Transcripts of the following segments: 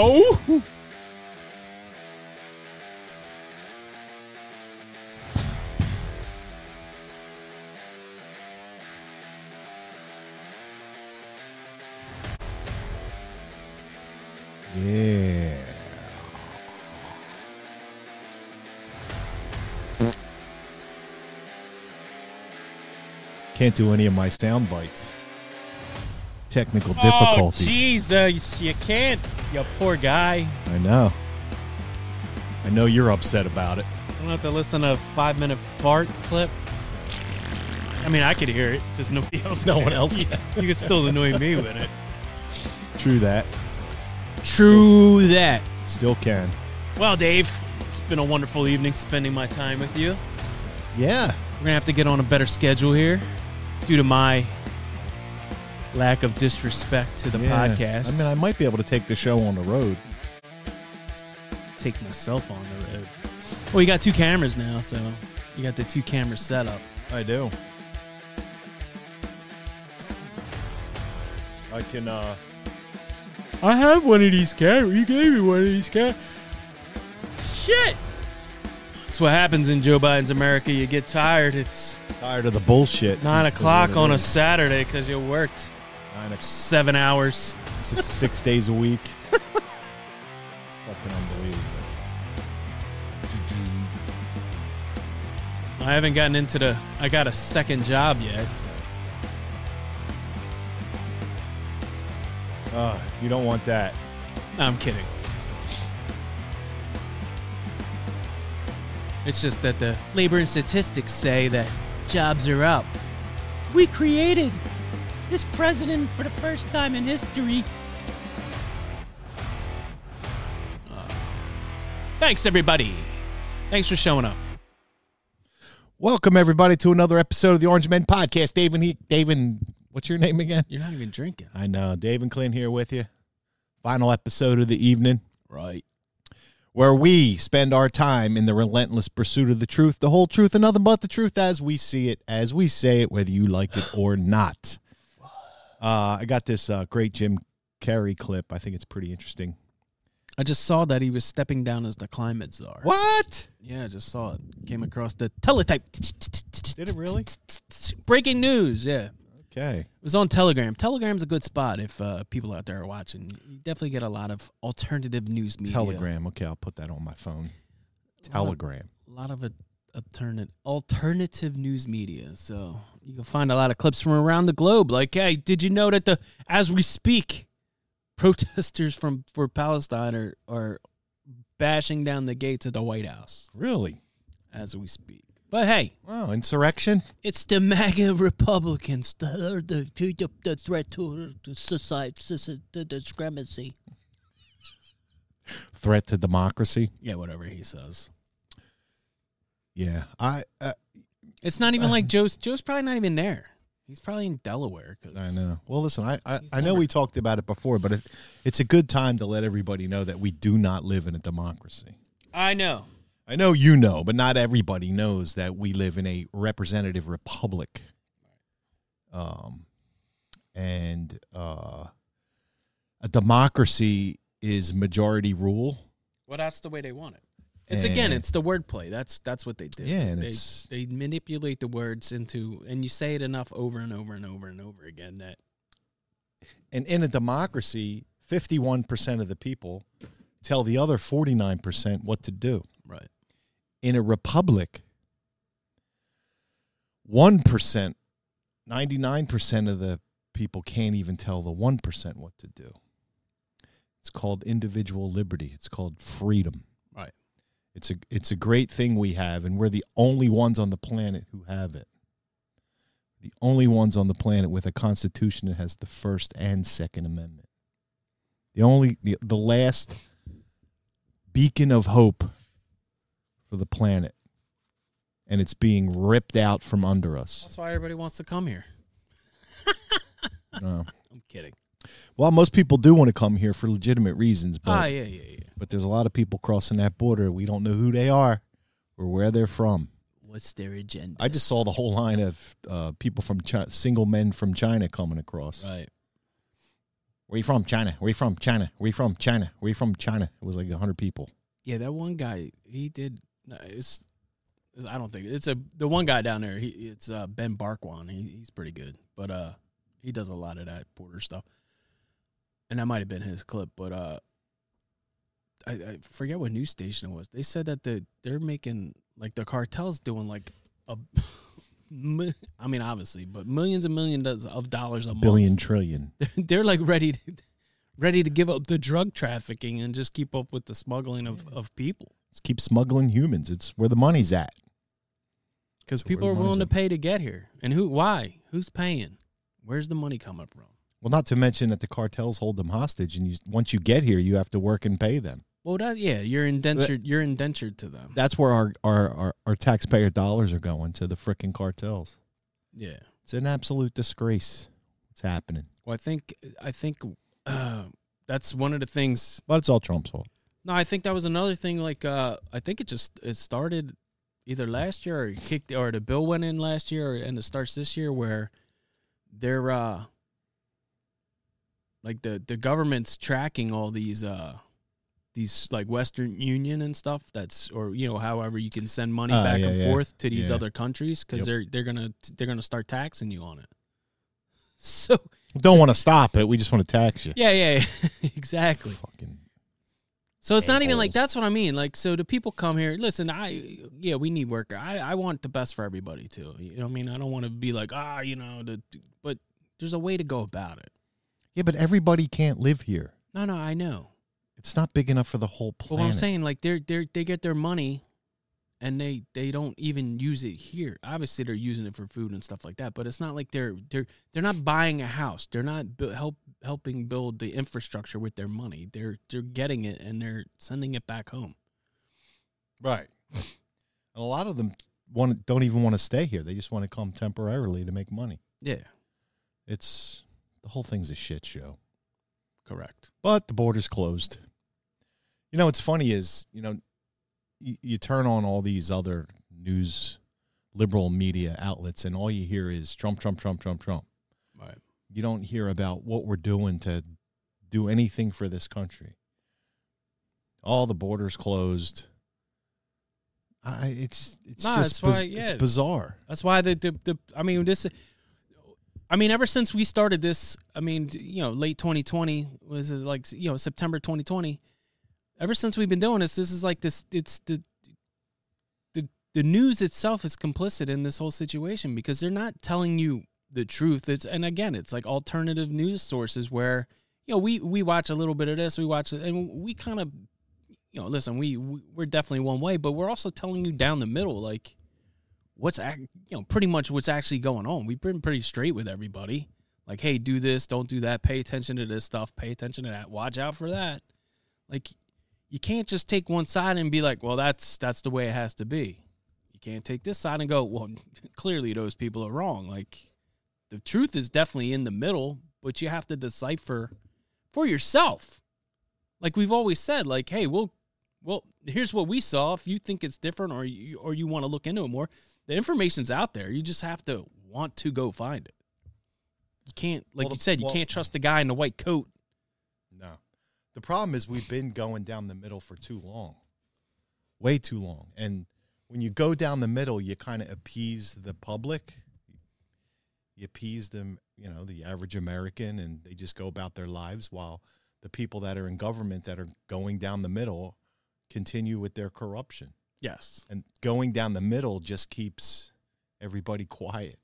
Oh. Yeah. Can't do any of my sound bites. Technical Oh, difficulties. jeez, uh, you, you can't. You poor guy. I know. I know you're upset about it. I don't have to listen to a five minute fart clip. I mean, I could hear it, just nobody else. No can. one else You, can. you can still annoy me with it. True that. True that. Still can. Well, Dave, it's been a wonderful evening spending my time with you. Yeah. We're gonna have to get on a better schedule here, due to my lack of disrespect to the Yeah. podcast. I mean, I might be able to take the show on the road. take myself on the road. Well, you got two cameras now, so you got the two camera setup. I do. I can, uh, I have one of these cameras. You gave me one of these cameras. Shit. That's what happens in Joe Biden's America. You get tired. It's tired of the bullshit. nine o'clock on a. Saturday because you worked Nine o'clock. seven hours. S- six days a week. Fucking unbelievable. I haven't gotten into the. I got a second job yet. Uh, you don't want that. I'm kidding. It's just that the labor and statistics say that jobs are up. We created this president for the first time in history. Uh, thanks, everybody. Thanks for showing up. Welcome everybody to another episode of the Orange Men Podcast. Dave and he, Dave and what's your name again? You're not even drinking. I know, Dave and Clint here with you. Final episode of the evening, Right. where we spend our time in the relentless pursuit of the truth, the whole truth, and nothing but the truth as we see it, as we say it, whether you like it or not. Uh, I got this uh, great Jim Carrey clip. I think it's pretty interesting. I just saw that he was stepping down as the climate czar. What? Yeah, I just saw it. Came across the teletype. Did it really? Breaking news. Yeah. Okay. It was on Telegram. Telegram's a good spot if uh, people out there are watching. You definitely get a lot of alternative news media. Telegram. Okay, I'll put that on my phone. Telegram. A lot of alternative alternative news media. So you can find a lot of clips from around the globe. Like, hey, did you know that the as we speak, protesters from for Palestine are are bashing down the gates of the White House Really? as we speak. But hey, Wow, insurrection? it's the MAGA Republicans, the the the, the threat to society, the discrepancy. Threat to democracy? Yeah, whatever he says. Yeah. I uh, It's not even like Joe's. Joe's probably not even there. He's probably in Delaware. 'cause- I know. Well, listen, I I, I know never- we talked about it before, but it, it's a good time to let everybody know that we do not live in a democracy. I know. I know you know, but not everybody knows that we live in a representative republic. Um, and uh, a democracy is majority rule. Well, that's the way they want it. It's again, it's the wordplay. That's that's what they do. Yeah, and they it's- they manipulate the words into, and you say it enough over and over and over and over again that And in a democracy, 51% of the people tell the other 49% what to do. right. In a republic, 1%, 99% of the people can't even tell the 1% what to do. It's called individual liberty. It's called freedom. It's a it's a great thing we have and we're the only ones on the planet who have it. The only ones on the planet with a constitution that has the first and second amendment. The only the, the last beacon of hope for the planet. And it's being ripped out from under us. That's why everybody wants to come here. No. I'm kidding. Well, most people do want to come here for legitimate reasons, but ah, yeah, yeah, yeah. But there's a lot of people crossing that border. We don't know who they are or where they're from. What's their agenda? I just saw the whole line of uh, people from China, single men from China coming across. Right. Where you from? China. Where you from? China. Where you from? China. Where you from? China. It was like hundred people. Yeah, that one guy, he did. It's, it's- I don't think it's a the one guy down there. He it's uh, Ben Bergquam. He, he's pretty good, but uh, he does a lot of that border stuff, and that might have been his clip. But uh, I, I forget what news station it was. They said that the they're making like the cartels doing like a I mean, obviously, but millions and millions of dollars a month. Billion trillion. they're like ready to ready to give up the drug trafficking and just keep up with the smuggling of, of people Let's keep smuggling humans. It's where the money's at. because people are willing to pay to get here and who why who's paying where's the money coming from Well, not to mention that the cartels hold them hostage, and you once you get here, you have to work and pay them. Well that yeah you're indentured you're indentured to them That's where our our, our, our taxpayer dollars are going to the frickin' cartels. yeah It's an absolute disgrace. What's happening? well i think i think uh, that's one of the things But it's all Trump's fault. no i think that was another thing like uh i think it just it started either last year or kicked or the bill went in last year and it starts this year where they're uh like the the government's tracking all these uh these like Western Union and stuff. That's or you know however you can send money Ah, back yeah, and yeah. forth to these Yeah. other countries because Yep. they're they're gonna they're gonna start taxing you on it. So Don't want to stop it. We just want to tax you. yeah, yeah, yeah. exactly. Fucking So it's not even like that's what I mean. Like, so the people come here. Listen, I yeah, we need worker. I I want the best for everybody too. You know what I mean? I don't want to be like ah, you know, the but there's a way to go about it. yeah, but everybody can't live here. No, no, I know. It's not big enough for the whole planet. what I'm saying, like they're they they get their money, and they they don't even use it here. Obviously, they're using it for food and stuff like that. But it's not like they're they're they're not buying a house. They're not bu- help helping build the infrastructure with their money. They're they're getting it and they're sending it back home. right? A lot of them want don't even want to stay here. They just want to come temporarily to make money. Yeah, It's the whole thing's a shit show. Correct. But the border's closed. You know, what's funny is, you know, you, you turn on all these other news, liberal media outlets, and all you hear is Trump, Trump, Trump, Trump, Trump. Right. You don't hear about what we're doing to do anything for this country. All the borders closed. I, it's it's just that's why, yeah. it's bizarre. That's why the, the the I mean this I mean ever since we started this, I mean, you know, late 2020 was like you know, September 2020. Ever since we've been doing this, this is like this it's the the the news itself is complicit in this whole situation because they're not telling you the truth. It's and again, it's like alternative news sources where you know, we we watch a little bit of this, we watch and we kind of you know, listen, we we're definitely one way, but we're also telling you down the middle like what's you know pretty much what's actually going on. We've been pretty straight with everybody. Like, hey, do this, don't do that. Pay attention to this stuff. Pay attention to that. Watch out for that. Like, you can't just take one side and be like, well, that's that's the way it has to be. You can't take this side and go, well, clearly those people are wrong. Like, the truth is definitely in the middle, but you have to decipher for yourself. Like we've always said, like, hey, we'll well, here's what we saw. If you think it's different or you or you want to look into it more, the information's out there. You just have to want to go find it. You can't, like Well, you the- said, you well- can't trust the guy in the white coat. No. The problem is we've been going down the middle for too long. Way too long. And when you go down the middle, you kind of appease the public. You appease them, you know, the average American and they just go about their lives while the people that are in government that are going down the middle continue with their corruption. Yes. And going down the middle just keeps everybody quiet.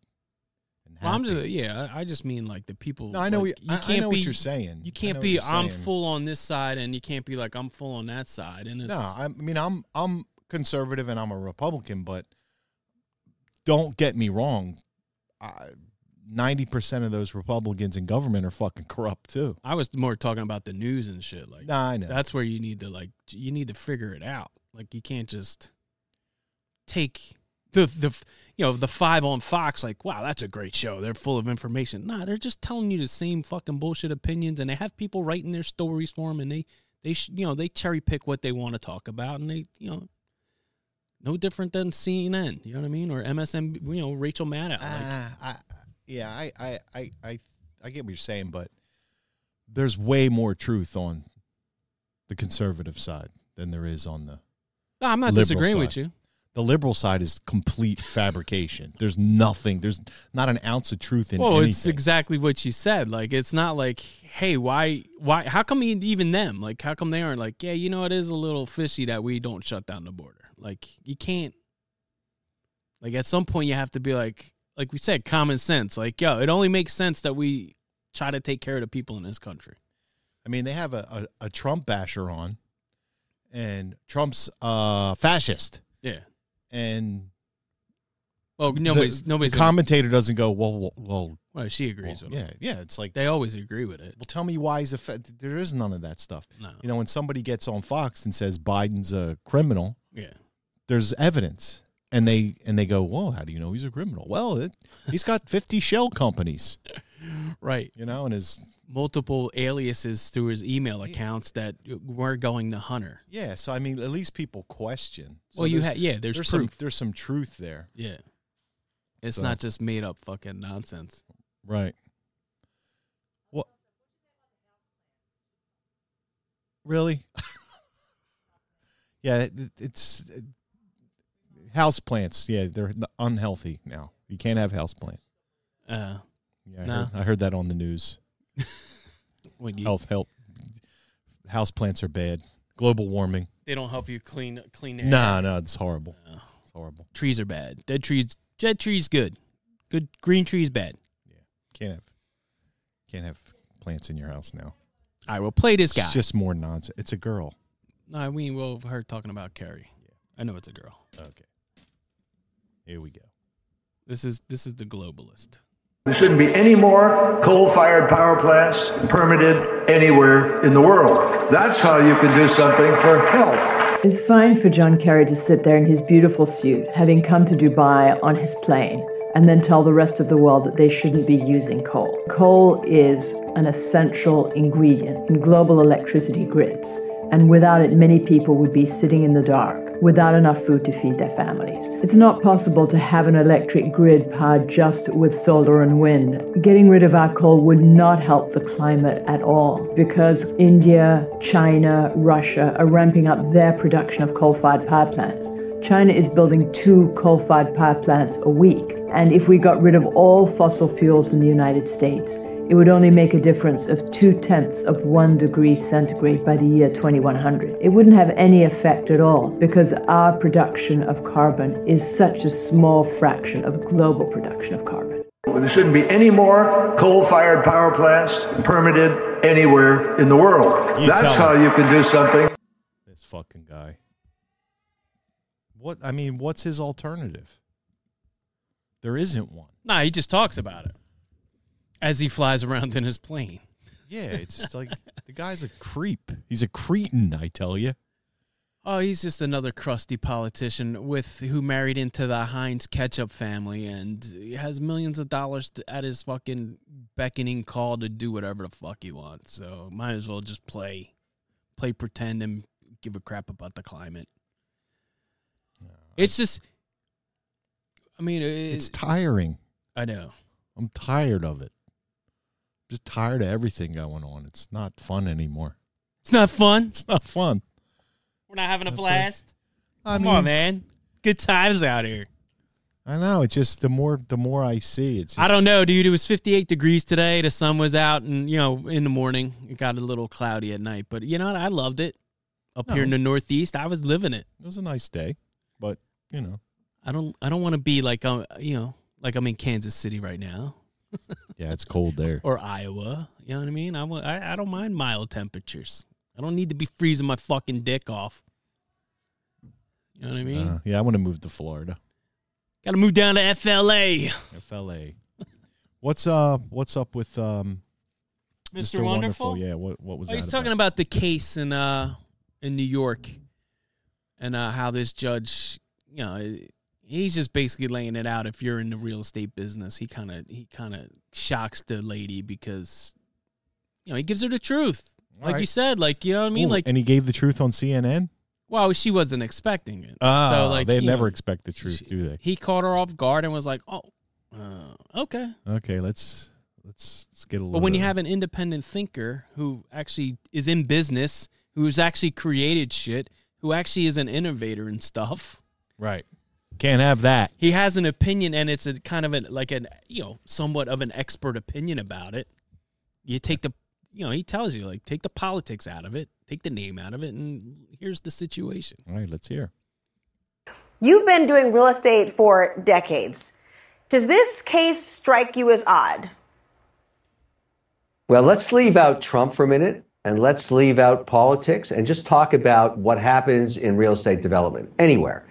And Well, I'm just yeah. I just mean like the people. no, I know, like, what- I, I know what you're saying. You can't be I'm full on this side, and you can't be like I'm full on that side. And it's No, I mean I'm I'm conservative and I'm a Republican, but don't get me wrong. Ninety percent of those Republicans in government are fucking corrupt too. I was more talking about the news and shit. Like Nah, I know. that's where you need to like you need to figure it out. Like you can't just take the the you know the five on Fox like wow that's a great show. They're full of information. Nah, they're just telling you the same fucking bullshit opinions, and they have people writing their stories for them, and they they you know they cherry pick what they want to talk about, and they you know. No different than CNN, you know what I mean, or MSN, you know, Rachel Maddow. Like, Ah, I, yeah, I, I, I, I, I get what you're saying, but there's way more truth on the conservative side than there is on the No, I'm not disagreeing with you. the liberal side is complete fabrication. There's nothing. There's not an ounce of truth in Well, anything. it's exactly what you said. Like, it's not like, hey, why, why, how come even them? Like, how come they aren't like, yeah, you know, it is a little fishy that we don't shut down the border. Like, you can't. Like, at some point, you have to be like, like we said, common sense. Like, yo, it only makes sense that we try to take care of the people in this country. I mean, they have a, a, a Trump basher on, and Trump's uh, fascist, Yeah. and Well, nobody's the, nobody's. the gonna- commentator doesn't go well. Well, well, well, she agrees well, with him. yeah, yeah. It's like, They always agree with it. well, tell me why he's a. Fa- there is none of that stuff. No. You know, when somebody gets on Fox and says Biden's a criminal, Yeah. there's evidence, and they and they go, well, how do you know he's a criminal? Well, it, he's got 50 shell companies, Right. you know, and his Multiple aliases through his email accounts that were going to Hunter. yeah. So I mean, at least people question. So well, you had yeah. There's, there's proof. some there's some truth there, Yeah. It's So- not just made up fucking nonsense. right? What? Really? yeah, it, it's uh, house plants. Yeah, they're unhealthy now. You can't have house plants. Uh, Yeah, I, heard, I heard that on the news. when you, Health, health. House plants are bad. Global warming. they don't help you clean clean air. Nah, no, it's horrible. No. It's horrible. Trees are bad. Dead trees. Dead trees good. Good green trees bad. Yeah, can't have, can't have plants in your house now. All right, well, play this guy. It's just more nonsense. It's a girl. no, I mean, well, her talking about Kerry. I know it's a girl. Okay. Here we go. This is this is the globalist. There shouldn't be any more coal fired power plants permitted anywhere in the world. That's how you can do something for health. It's fine for John Kerry to sit there in his beautiful suit, having come to Dubai on his plane, and then tell the rest of the world that they shouldn't be using coal. Coal is an essential ingredient in global electricity grids, and without it, many people would be sitting in the dark without enough food to feed their families. It's not possible to have an electric grid powered just with solar and wind. Getting rid of our coal would not help the climate at all because India, China, Russia are ramping up their production of coal fired power plants. China is building two coal fired power plants a week. And if we got rid of all fossil fuels in the United States, it would only make a difference of two tenths of one degree centigrade by the year 2100. It wouldn't have any effect at all because our production of carbon is such a small fraction of global production of carbon. There shouldn't be any more coal fired power plants permitted anywhere in the world. You That's how you can do something. This fucking guy. What I mean, what's his alternative? There isn't one. Nah, he just talks about it as he flies around in his plane. Yeah, it's like the guy's a creep. He's a cretin, I tell you. Oh, he's just another crusty politician with who married into the Heinz ketchup family and has millions of dollars to, at his fucking beckoning call to do whatever the fuck he wants. So might as well just play, play pretend and give a crap about the climate. It's just, I mean, it, It's tiring. I know. I'm tired of it. Just tired of everything going on. It's not fun anymore. It's not fun. It's not fun. We're not having a That's blast. I Come mean, on, man. Good times out here. I know. It's just the more the more I see, it's. Just, I don't know, dude. It was 58 degrees today. The sun was out, and you know, in the morning, it got a little cloudy at night. But you know, what? I loved it. Up No, here in the Northeast, I was living it. It was a nice day, but you know, I don't, I don't want to be like, um, you know, like I'm in Kansas City right now yeah, it's cold there. or Iowa. You know what I mean? I, I, I don't mind mild temperatures. I don't need to be freezing my fucking dick off. You know what I mean? Uh, yeah, I want to move to Florida, Got to move down to FLA, FLA. What's uh What's up with um Mr. Wonderful. Yeah, what what was Oh, that? he's talking about the case in uh in New York and uh how this judge, you know, he's just basically laying it out if you're in the real estate business. He kind of he kind of shocks the lady because you know, he gives her the truth. All like you said, like you know what I mean? Ooh, like and he gave the truth on CNN. well, she wasn't expecting it. Ah, so like they never know, expect the truth, she- do they? He caught her off guard and was like, "Oh, uh, okay." Okay, let's let's let's get a little. But when you have an independent thinker who actually is in business, who's actually created shit, who actually is an innovator and stuff, right, can't have that. he has an opinion and it's a kind of an like an you know somewhat of an expert opinion about it. You take the you know he tells you like take the politics out of it, take the name out of it, and here's the situation. All right, let's hear. You've been doing real estate for decades. Does this case strike you as odd? Well, let's leave out Trump for a minute and let's leave out politics and just talk about what happens in real estate development anywhere.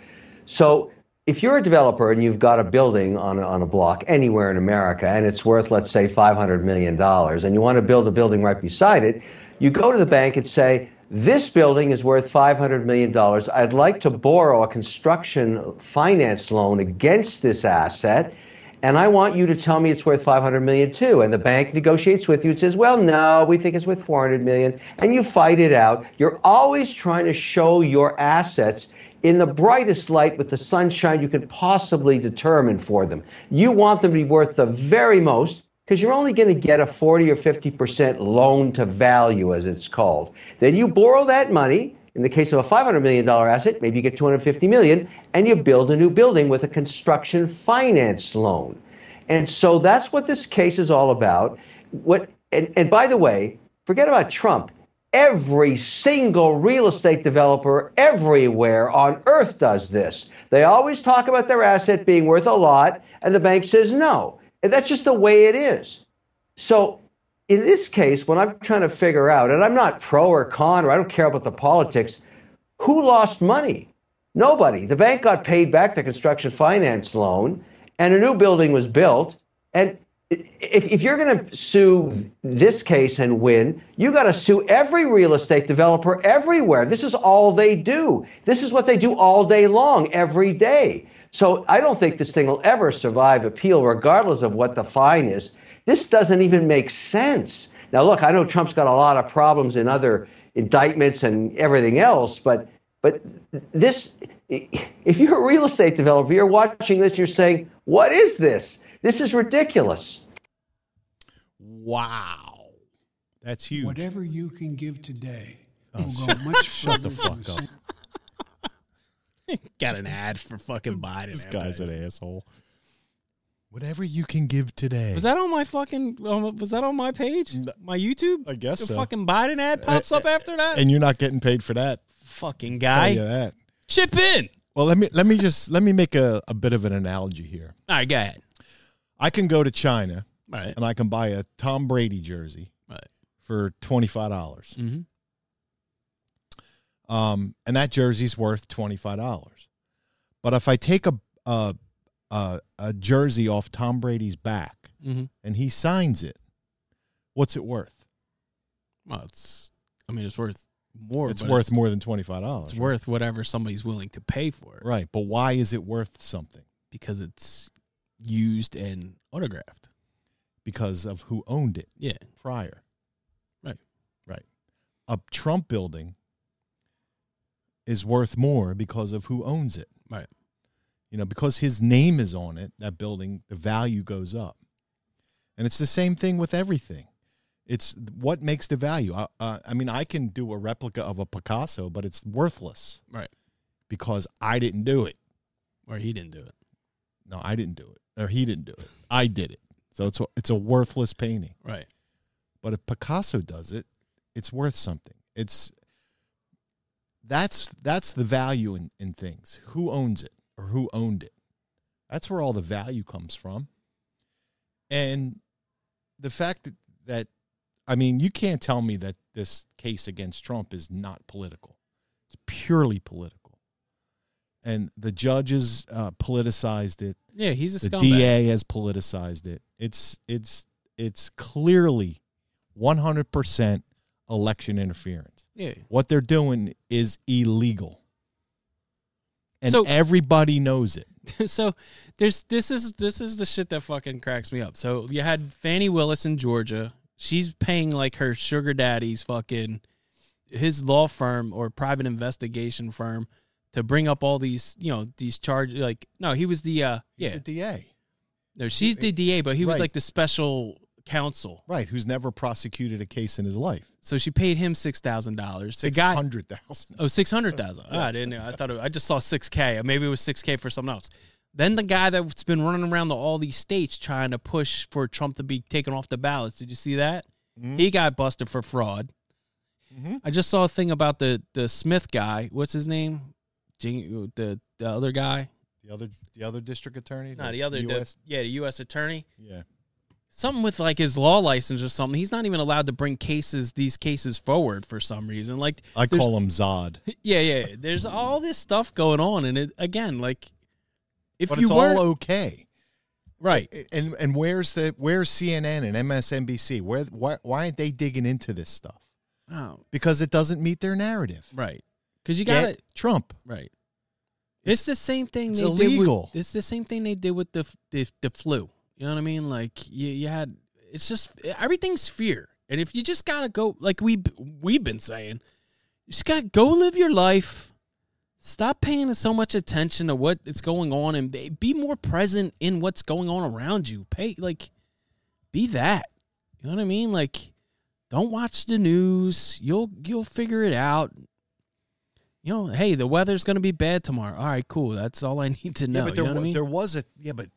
So, if you're a developer and you've got a building on on a block anywhere in America and it's worth, let's say, $500 million, and you want to build a building right beside it, you go to the bank and say, This building is worth $500 million. I'd like to borrow a construction finance loan against this asset and I want you to tell me it's worth 500 million too. And the bank negotiates with you and says, "Well, no, we think it's worth 400 million." And you fight it out. You're always trying to show your assets in the brightest light with the sunshine you could possibly determine for them. You want them to be worth the very most because you're only going to get a 40 or 50% loan to value as it's called. Then you borrow that money in the case of a $500 million asset, maybe you get 250 million, and you build a new building with a construction finance loan. And so that's what this case is all about. What and, and by the way, forget about Trump. Every single real estate developer everywhere on earth does this. They always talk about their asset being worth a lot, and the bank says no. And that's just the way it is. So in this case, when I'm trying to figure out, and I'm not pro or con, or I don't care about the politics, who lost money? Nobody. The bank got paid back the construction finance loan, and a new building was built. And if, if you're going to sue this case and win, you got to sue every real estate developer everywhere. This is all they do. This is what they do all day long, every day. So I don't think this thing will ever survive appeal, regardless of what the fine is. This doesn't even make sense. Now, look, I know Trump's got a lot of problems in other indictments and everything else, but but this, if you're a real estate developer, you're watching this, you're saying, "What is this? This is ridiculous." Wow, that's huge. Whatever you can give today will go much Shut the fuck up. Got an ad for fucking Biden. This guy's an asshole. Whatever you can give today. Was that on my fucking? um, Was that on my page? My YouTube? I guess the so. fucking Biden ad pops up after that. and you're not getting paid for that. fucking guy, that. chip in. Well, let me let me just let me make a, a bit of an analogy here. All right, go ahead. I can go to China right, and I can buy a Tom Brady jersey right. for twenty five dollars. Mm-hmm. Um, and that jersey's worth twenty five dollars. But if I take a a, a a jersey off Tom Brady's back Mm-hmm. and he signs it, what's it worth? Well, it's. I mean, it's worth more. it's worth more than twenty five dollars. It's worth whatever somebody's willing to pay for it, right. But why is it worth something? because it's used and autographed. Because of who owned it Yeah, prior. Right. Right. A Trump building is worth more because of who owns it. right. You know, because his name is on it, that building, the value goes up. And it's the same thing with everything. It's what makes the value. Uh, uh, I mean, I can do a replica of a Picasso, but it's worthless Right. because I didn't do it. Or he didn't do it. No, I didn't do it, or he didn't do it. I did it. So it's a, it's a worthless painting. Right. But if Picasso does it, it's worth something. It's that's that's the value in, in things. Who owns it or who owned it? That's where all the value comes from. And the fact that, that I mean, you can't tell me that this case against Trump is not political. It's purely political. And the judges uh, politicized it Yeah, he's a the scumbag. DA has politicized it. It's it's it's clearly 100% election interference. Yeah. What they're doing is illegal. And So- everybody knows it. so there's this is this is the shit that fucking cracks me up. So you had Fani Willis in Georgia. She's paying like her sugar daddy's fucking his law firm or private investigation firm to bring up all these, you know, these charges like no, he was the uh He's yeah. the DA. No, she's the DA, but he was Right. like the special counsel. Right, who's never prosecuted a case in his life. So she paid him six thousand dollars. Six hundred thousand. Oh, 600,000. Ah, I didn't know. I thought it, I just saw 6K. Maybe it was 6K for something else. Then the guy that's been running around the, all these states trying to push for Trump to be taken off the ballots. Did you see that? He got busted for fraud. I just saw a thing about the the Smith guy. What's his name? The the other guy. The other the other district attorney? No, the other the- US? yeah, the U.S. attorney. yeah. Something with like his law license or something. He's not even allowed to bring cases these cases forward for some reason. Like I call him Zod. Yeah, yeah. There's all this stuff going on, and it again, like if but you it's all okay. right, And and where's the where's CNN and MSNBC? Where why why aren't they digging into this stuff? oh, Because it doesn't meet their narrative. right, because you got it Trump. right. It's the same thing. it's they illegal. Did with, it's the same thing they did with the the, the flu. You know what I mean? Like you, you had. It's just everything's fear, and if you just gotta go, like we we've been saying, you just gotta go live your life. Stop paying so much attention to what is going on, and be, be more present in what's going on around you. Pay like, be that. You know what I mean? Like, don't watch the news. You'll you'll figure it out. You know, hey, the weather's gonna be bad tomorrow. All right, cool. That's all I need to know. yeah, but there you know what wa- I mean? there was a yeah, but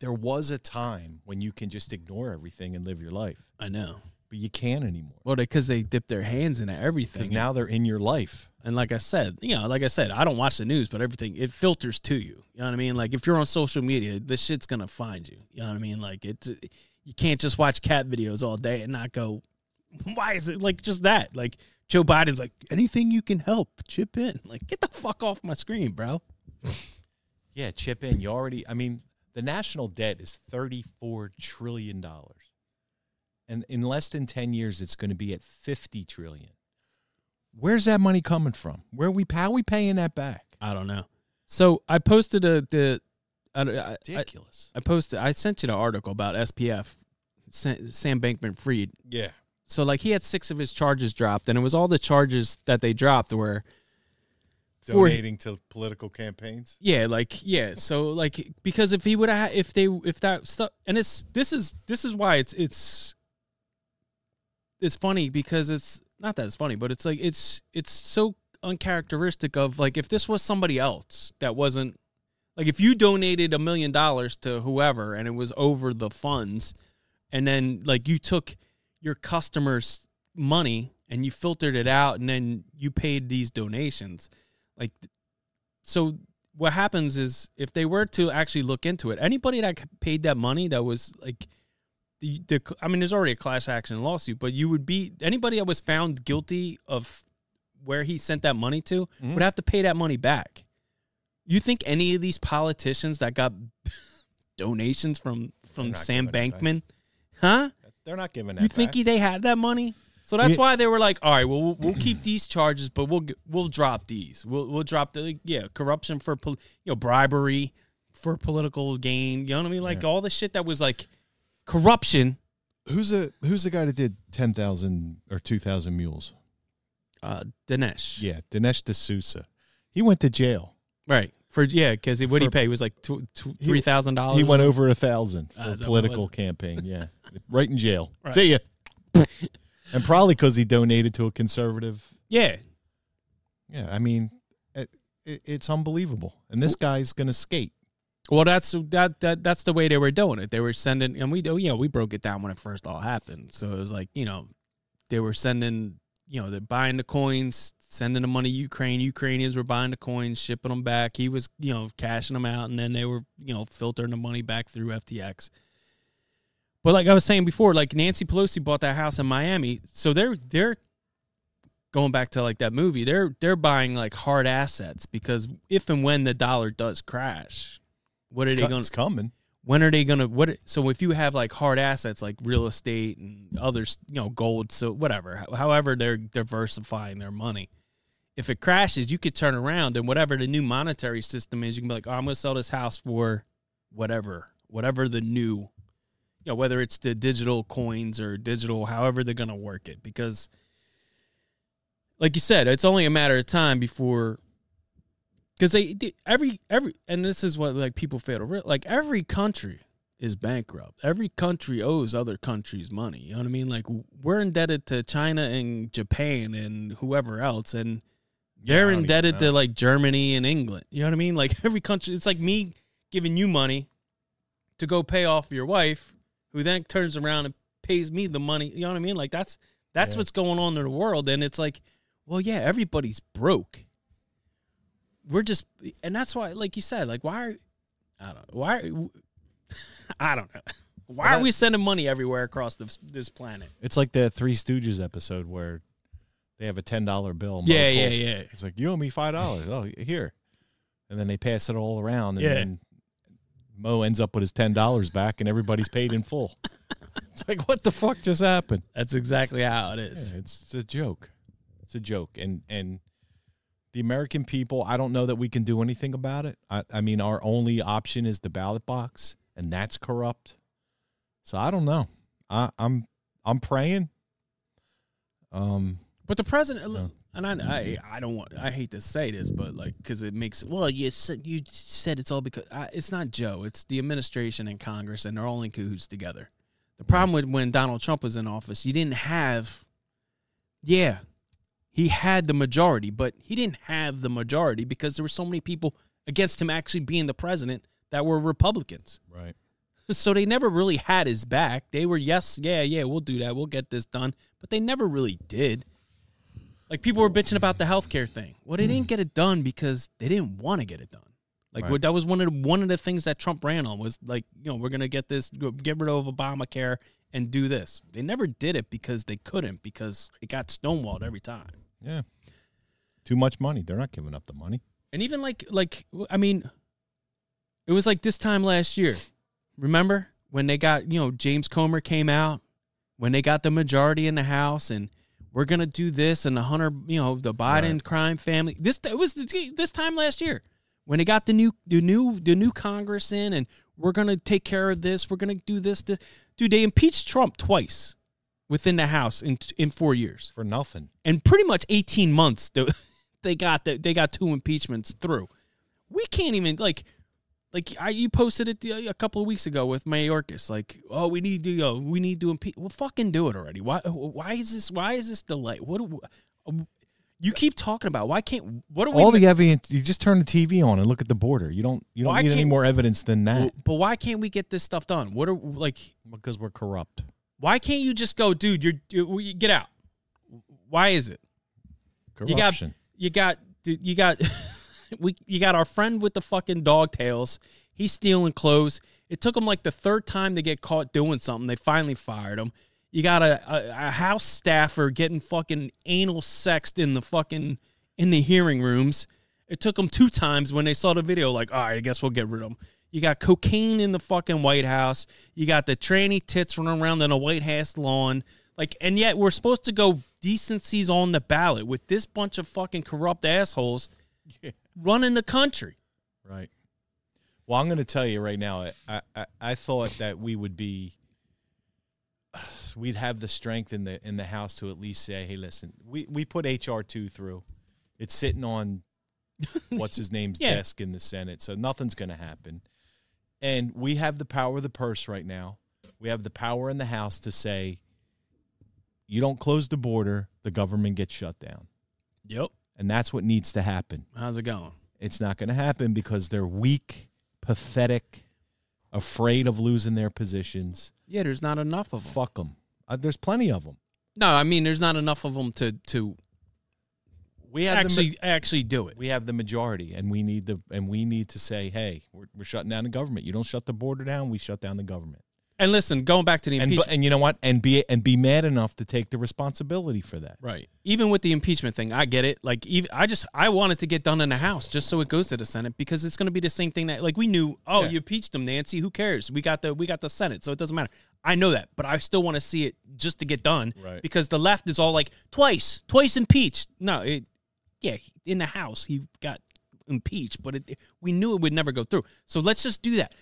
there was a time when you can just ignore everything and live your life. I know. But you can't anymore. Well, because they, dip their hands into everything. Because now they're in your life. and like I said, you know, like I said, I don't watch the news, but everything it filters to you. You know what I mean? Like if you're on social media, this shit's gonna find you. You know what I mean? Like it's you can't just watch cat videos all day and not go, why is it like just that? Like Joe Biden's like anything you can help, chip in. Like get the fuck off my screen, bro. Yeah, chip in. You already I mean, the national debt is thirty-four trillion dollars. And in less than ten years it's gonna be at fifty trillion. Where's that money coming from? Where are we how we paying that back? I don't know. So I posted a the I, I, I, Ridiculous. I posted I sent you an article about SBF, Sam Bankman Fried. yeah. So like he had six of his charges dropped, and it was all the charges that they dropped were for Donating to political campaigns. yeah, like yeah. So like because if he would have if they if that stuff and it's this is this is why it's it's it's funny because it's not that it's funny, but it's like it's it's so uncharacteristic of like if this was somebody else that wasn't like if you donated a million dollars to whoever and it was over the funds and then like you took your customers money and you filtered it out and then you paid these donations. Like so what happens is if they were to actually look into it anybody that paid that money that was like the, the i mean there's already a class action lawsuit but you would be anybody that was found guilty of where he sent that money to would have to pay that money back. You think any of these politicians that got donations from from sam bankman huh they're not giving that. you think back. he, they had that money? So that's Yeah. why they were like, all right, well, we'll, we'll keep these charges, but we'll we'll drop these. We'll we'll drop the yeah corruption for pol- you know bribery for political gain. You know what I mean? Like all the shit that was like corruption. who's a who's the guy that did ten thousand or two thousand mules? Uh, Dinesh, Yeah, Dinesh D'Souza. He went to jail. right for yeah, because what did he pay? He was like tw- tw- He- three thousand dollars. He went over a thousand Ah, for is a that what it political campaign. Yeah, right in jail. Right. See ya. and probably because he donated to a conservative. Yeah, Yeah, I mean, it, it, it's unbelievable. And this guy's gonna skate. Well, that's that that that's the way they were doing it. They were sending, and we oh, you know we broke it down when it first all happened. So it was like you know they were sending, you know, they're buying the coins, sending the money to Ukraine. Ukrainians were buying the coins, shipping them back. He was you know cashing them out, and then they were you know filtering the money back through FTX. But like I was saying before, like Nancy Pelosi bought that house in Miami, so they're they're going back to like that movie. They're they're buying like hard assets because if and when the dollar does crash, what are It's they going? it's coming. when are they gonna what so if you have like hard assets like real estate and others you know gold so whatever however they're diversifying their money if it crashes you could turn around and whatever the new monetary system is you can be like oh i'm gonna sell this house for whatever whatever the new you know whether it's the digital coins or digital however they're gonna work it because like you said it's only a matter of time before because they every every and this is what like people fail to real like every country is bankrupt. Every country owes other countries money. You know what I mean? Like we're indebted to China and Japan and whoever else, and they're don't indebted to like Germany and England. You know what I mean? Like every country, it's like me giving you money to go pay off your wife, who then turns around and pays me the money. You know what I mean? Like that's that's Yeah. what's going on in the world, and it's like, well, yeah, everybody's broke. We're just, and that's why, like you said, like why are I don't know why. I don't know. Why Well, are we sending money everywhere across this, this planet? It's like the Three Stooges episode where they have a ten dollar bill. Yeah, yeah, yeah. It's like you owe me five dollars. Oh, here, and then they pass it all around, and Yeah. then Moe ends up with his ten dollars back, and everybody's paid in full. it's like what the fuck just happened? That's exactly how it is. Yeah, it's, it's a joke. It's a joke, and and the American people. I don't know that we can do anything about it. I, I mean, our only option is the ballot box, and that's corrupt. So I don't know. I, I'm I'm praying. Um, But the president, uh, No. Oh. and I, I, mm-hmm. I don't want, I hate to say this, but like, because it makes, well, you said you said it's all because I, it's not Joe, it's the administration and Congress, and they're all in cahoots together. The problem with when Donald Trump was in office, you didn't have, yeah, he had the majority, but he didn't have the majority because there were so many people against him actually being the president that were Republicans. right. So they never really had his back. They were, yes, yeah, yeah, we'll do that. We'll get this done. But they never really did. Like people were bitching about the healthcare thing. Well, they didn't hmm. get it done because they didn't want to get it done. Like Right. that was one of the, one of the things that Trump ran on was like, you know, we're gonna get this, get rid of Obamacare and do this. They never did it because they couldn't because it got stonewalled every time. Yeah. Too much money. They're not giving up the money. And even like like I mean, it was like this time last year. Remember when they got you know James Comer came out when they got the majority in the House and we're gonna do this and the Hunter you know the Biden Right. crime family. This it was this time last year when they got the new the new the new Congress in and we're gonna take care of this. We're gonna do this. This dude. They impeached Trump twice within the House in in four years For nothing. and pretty much 18 months they- they got the, they got two impeachments through we can't even like like I, you posted it the, a couple of weeks ago with Mayorkas like oh we need to uh, we need to impeach well fucking do it already why why is this why is this delay what do- you keep talking about why can't what are we All the evidence. You just turn the TV on and look at the border. You don't. You don't Why need any can't- more evidence than that but why can't we get this stuff done what are like because we're corrupt. why can't you just go dude you're you, you- get out why is it Corruption. You got you got you got we you got our friend with the fucking dog tails. He's stealing clothes. It took him like the third time to get caught doing something. They finally fired him. You got a, a, a house staffer getting fucking anal sexed in the fucking in the hearing rooms. It took them two times when they saw the video. Like, all right, I guess we'll get rid of him. You got cocaine in the fucking White House. You got the tranny tits running around on a White House lawn. Like, and yet we're supposed to go decencies on the ballot with this bunch of fucking corrupt assholes running the country. Right. Well, I'm going to tell you right now. I, I I thought that we would be, we'd have the strength in the in the House to at least say, "Hey, listen, we we put HR two through. It's sitting on what's his name's Yeah. desk in the Senate, so nothing's going to happen." And we have the power of the purse right now. We have the power in the House to say, "You don't close the border, the government gets shut down," Yep. And that's what needs to happen. How's it going? It's not going to happen because they're weak, pathetic, afraid of losing their positions. Yeah, there's not enough of them. Fuck them. Uh, there's plenty of them. No, I mean there's not enough of them to to We have actually the, actually do it. we have the majority, and we need the and we need to say, hey, we're, we're shutting down the government. You don't shut the border down, we shut down the government. And listen, going back to the And impeachment, and you know what? And be and be mad enough to take the responsibility for that. right? Even with the impeachment thing, I get it. Like, even I just I want it to get done in the House just so it goes to the Senate because it's going to be the same thing that like we knew. Oh, Yeah. you impeached him, Nancy. Who cares? We got the we got the Senate, so it doesn't matter. I know that, but I still want to see it just to get done Right. because the left is all like twice, twice impeached. No, it yeah, in the House he got impeached, but it, we knew it would never go through. So let's just do that.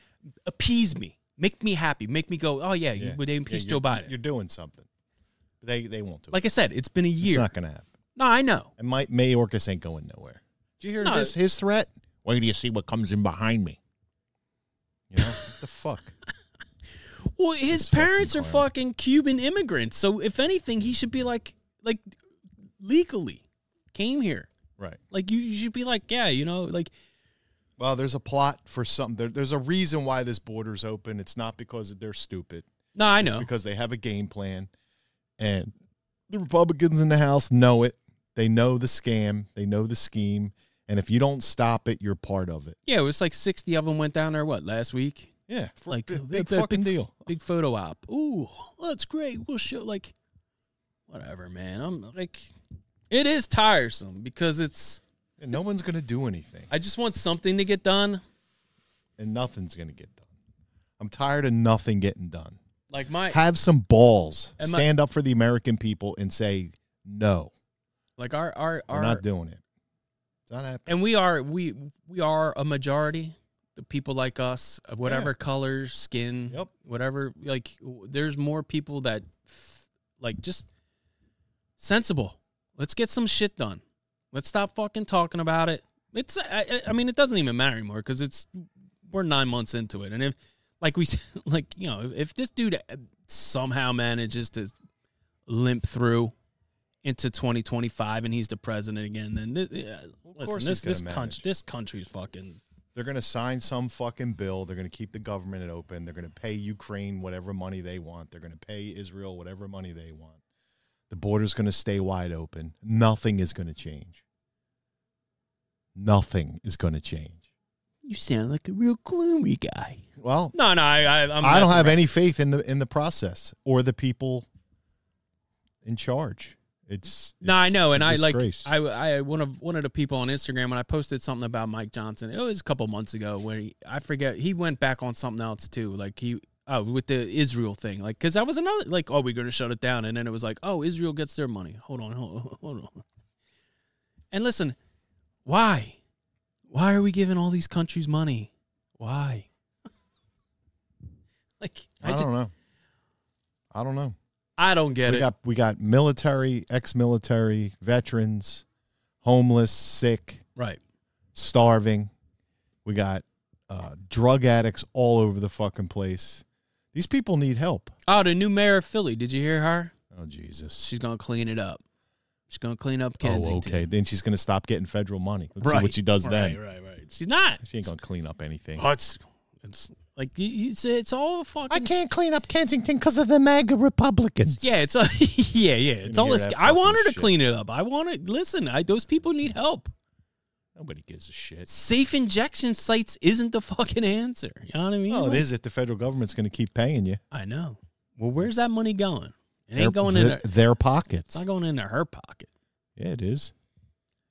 Appease me, make me happy, make me go. Oh yeah, you, they impeached you're- Joe Biden. You're doing something. They they won't do like it. I said, it's been a year. It's not going to happen. no, I know. And my Mayorkas ain't going nowhere. Did you hear No. his his threat? Wait till you see what comes in behind me. You know what the fuck? Well, his fucking parents are clown. fucking Cuban immigrants, so if anything, he should be like like legally came here. Right. Like you, you should be like, yeah, you know, like Well, there's a plot for something. There, there's a reason why this border's open. It's not because they're stupid. no, I It's know. because they have a game plan, and the Republicans in the House know it. They know the scam. They know the scheme. And if you don't stop it, you're part of it. Yeah, it was like sixty of them went down there. What last week? Yeah, Like big, big big- fucking big- deal. Big photo op. Ooh, that's great. We'll show like whatever, man. I'm like, it is tiresome because it's. And no one's gonna do anything, I just want something to get done. and nothing's gonna get done. I'm tired of nothing getting done. Like my Have some balls. My- Stand up for the American people and say no. like our our We're our not doing it. It's not happening. and we are we we are a majority the people like us whatever Yeah. color skin Yep. whatever like there's more people that like just sensible let's get some shit done let's stop fucking talking about it it's i, I- mean it doesn't even matter anymore because it's we're nine months into it and if like we like you know if, if this dude somehow manages to limp through into 2025 and he's the president again then th- yeah, listen this this country this country's fucking They're going to sign some fucking bill. They're going to keep the government open. They're going to pay Ukraine whatever money they want. They're going to pay Israel whatever money they want. The border's going to stay wide open. Nothing is going to change. Nothing is going to change. you sound like a real gloomy guy Well, no no i, I I'm I don't have around. any faith in the in the process or the people in charge. It's No, I know, and I like. I I one of one of the people on Instagram when I posted something about Mike Johnson. It was a couple months ago where he, I forget he went back on something else too. Like he oh with the Israel thing, like because that was another like oh we're gonna shut it down, and then it was like oh Israel gets their money. Hold on, hold on, hold on. And listen, why, why are we giving all these countries money? Why? like I, I, don't know. I don't know. I don't get we it. got we got military, ex-military, veterans, homeless, sick, right. starving. We got uh, drug addicts all over the fucking place. These people need help. Oh, the new mayor of Philly. Did you hear her? Oh Jesus. She's gonna clean it up. She's gonna clean up Oh, okay. Then she's gonna stop getting federal money. Let's see what she does then. Right, right, right. She's not. She ain't gonna clean up anything. Oh, it's, it's like you- you- it's it's all fucking. I can't clean up Kensington because of the MAGA Republicans. Yeah, it's a, yeah, yeah. It's all this. I want her to shit. clean it up. I want to listen. I those people need help. Nobody gives a shit. Safe injection sites isn't the fucking answer. You know what I mean? Well, it Like, is if the federal government's going to keep paying you. I know. Well, where's that money going? It Their- ain't going in. Their pockets. it's not going into her pocket. Yeah, it is.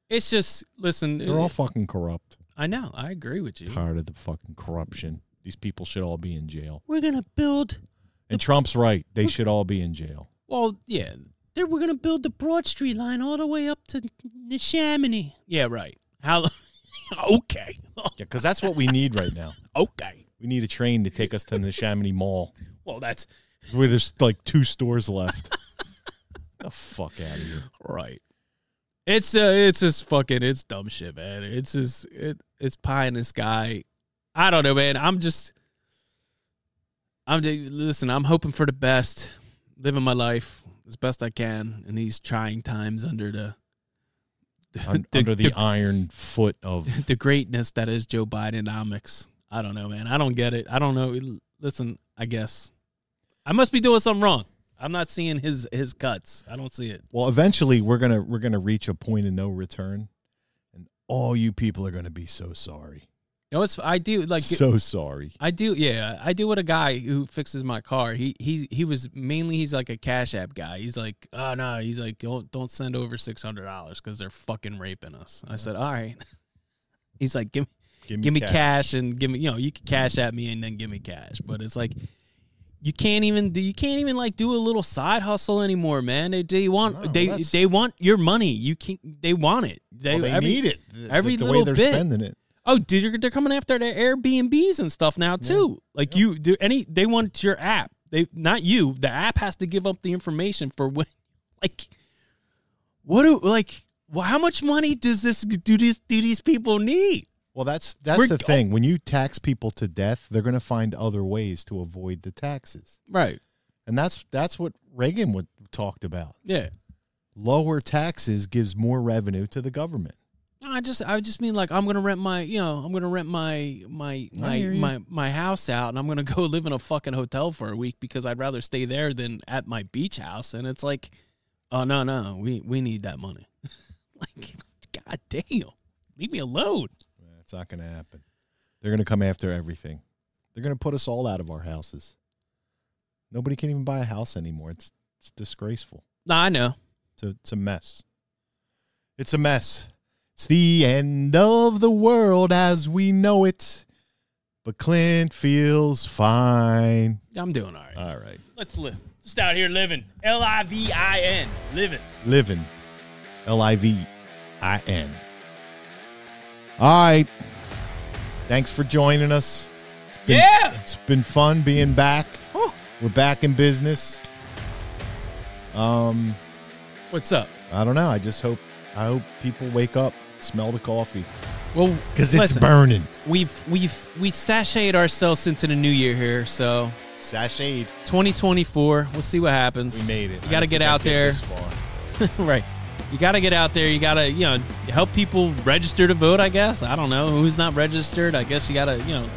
It's just listen. They're all fucking corrupt. I know. I agree with you. Tired of the fucking corruption. These people should all be in jail. We're gonna build And Trump's right. They should all be in jail. Well, yeah. There we're gonna build the Broad Street line all the way up to Neshaminy. Yeah, right. How? okay. Yeah, because that's what we need right now. okay. We need a train to take us to the Neshaminy Mall, Well, that's where there's like two stores left. the fuck out of here. right. It's uh, it's just fucking, it's dumb shit, man. It's just, it, it's pie in the sky. I don't know, man. I'm just, I'm just, listen. I'm hoping for the best, living my life as best I can in these trying times under the, Un- under the, iron foot of the greatness that is Joe Bidenomics. I don't know, man. I don't get it. I don't know. Listen, I guess I must be doing something wrong. I'm not seeing his his cuts. I don't see it. well, eventually we're gonna we're gonna reach a point of no return, and all you people are gonna be so sorry, No, it's I do like so sorry. I do. Yeah, I do with a guy who fixes my car. He he he was mainly he's like a Cash App guy. He's like, oh no, he's like, don't don't send over six hundred dollars because they're fucking raping us. I said, all right. He's like, give me give me cash. and give me you know you can cash at me and then give me cash but it's like you can't even do you can't even like do a little side hustle anymore man. They, they want No, they that's- they want your money. You can they want it. They, Well, they every- need it. The- every the, little way they're bit. spending it. oh dude they're, they're coming after their airbnbs and stuff now too. Like you do any they want your app. They not you. The app has to give up the information for when like what do like well, how much money does this do these do these people need Well, that's that's We're- the oh thing. When you tax people to death, they're going to find other ways to avoid the taxes, Right. and that's that's what Reagan would, talked about. Yeah. Lower taxes gives more revenue to the government. No, I just I just mean like I'm gonna rent my you know I'm gonna rent my my my my, my house out and I'm gonna go live in a fucking hotel for a week because I'd rather stay there than at my beach house and it's like oh no no we we need that money like god damn leave me alone It's not going to happen. They're going to come after everything. They're going to put us all out of our houses. Nobody can even buy a house anymore. It's it's disgraceful. no I know It's a, it's a mess. It's a mess. It's the end of the world as we know it. But Clint feels fine. I'm doing all right All right. let's live just out here living L I V I N living Living. L I V I N. All right. Thanks for joining us. It's been, Yeah. It's been fun being back. Oh. We're back in business. Um, what's up I don't know. I just hope I hope people wake up, smell the coffee. well Because it's burning. we've we've we sashayed ourselves into the new year here so Sashade. 2024. We'll see what happens. We made it. You got to get out there. right. You got to get out there. You got to, you know, help people register to vote, I guess. I don't know. Who's not registered? I guess you got to, you know,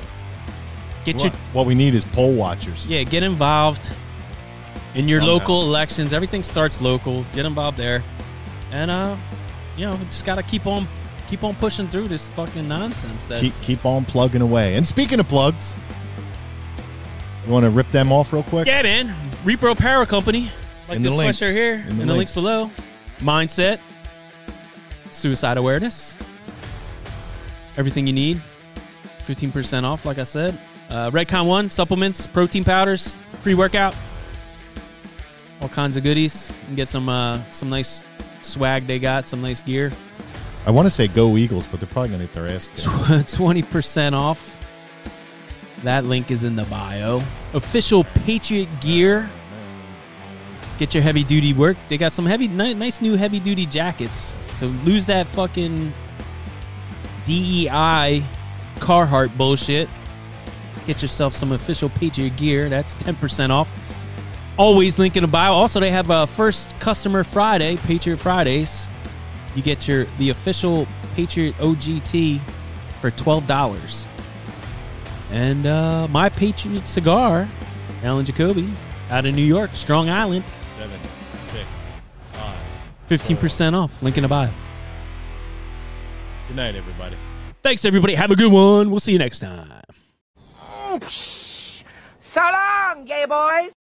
get What, your, what we need is poll watchers. yeah, get involved in your Somehow. local elections. Everything starts local. Get involved there. And, uh, you know, just got to keep on, keep on pushing through this fucking nonsense that, Keep keep on plugging away. And speaking of plugs, you want to rip them off real quick? yeah, man. Repro Power Company. Like In the this links. sweatshirt here. In In the the, links links. below. Mindset. Suicide awareness. Everything you need. 15% off, like I said. Uh, Redcon 1, supplements, protein powders, pre workout. All kinds of goodies. You can get some uh, some nice swag they got, some nice gear. I want to say go Eagles, but they're probably going to get their ass kicked. 20% off. That link is in the bio. Official Patriot gear. Get your heavy duty work. They got some heavy, nice new heavy duty jackets. So lose that fucking DEI Carhartt bullshit. Get yourself some official Patriot gear. That's 10% off. Always link in the bio. Also, they have a first customer Friday, Patriot Fridays. You get your the official Patriot OGT for twelve dollars. And uh, my Patriot cigar, Alan Jacoby, out of New York, Strong Island, Seven, six, five. fifteen percent off. Link in the bio. Good night, everybody. Thanks everybody. Have a good one. We'll see you next time. So long, gay boys.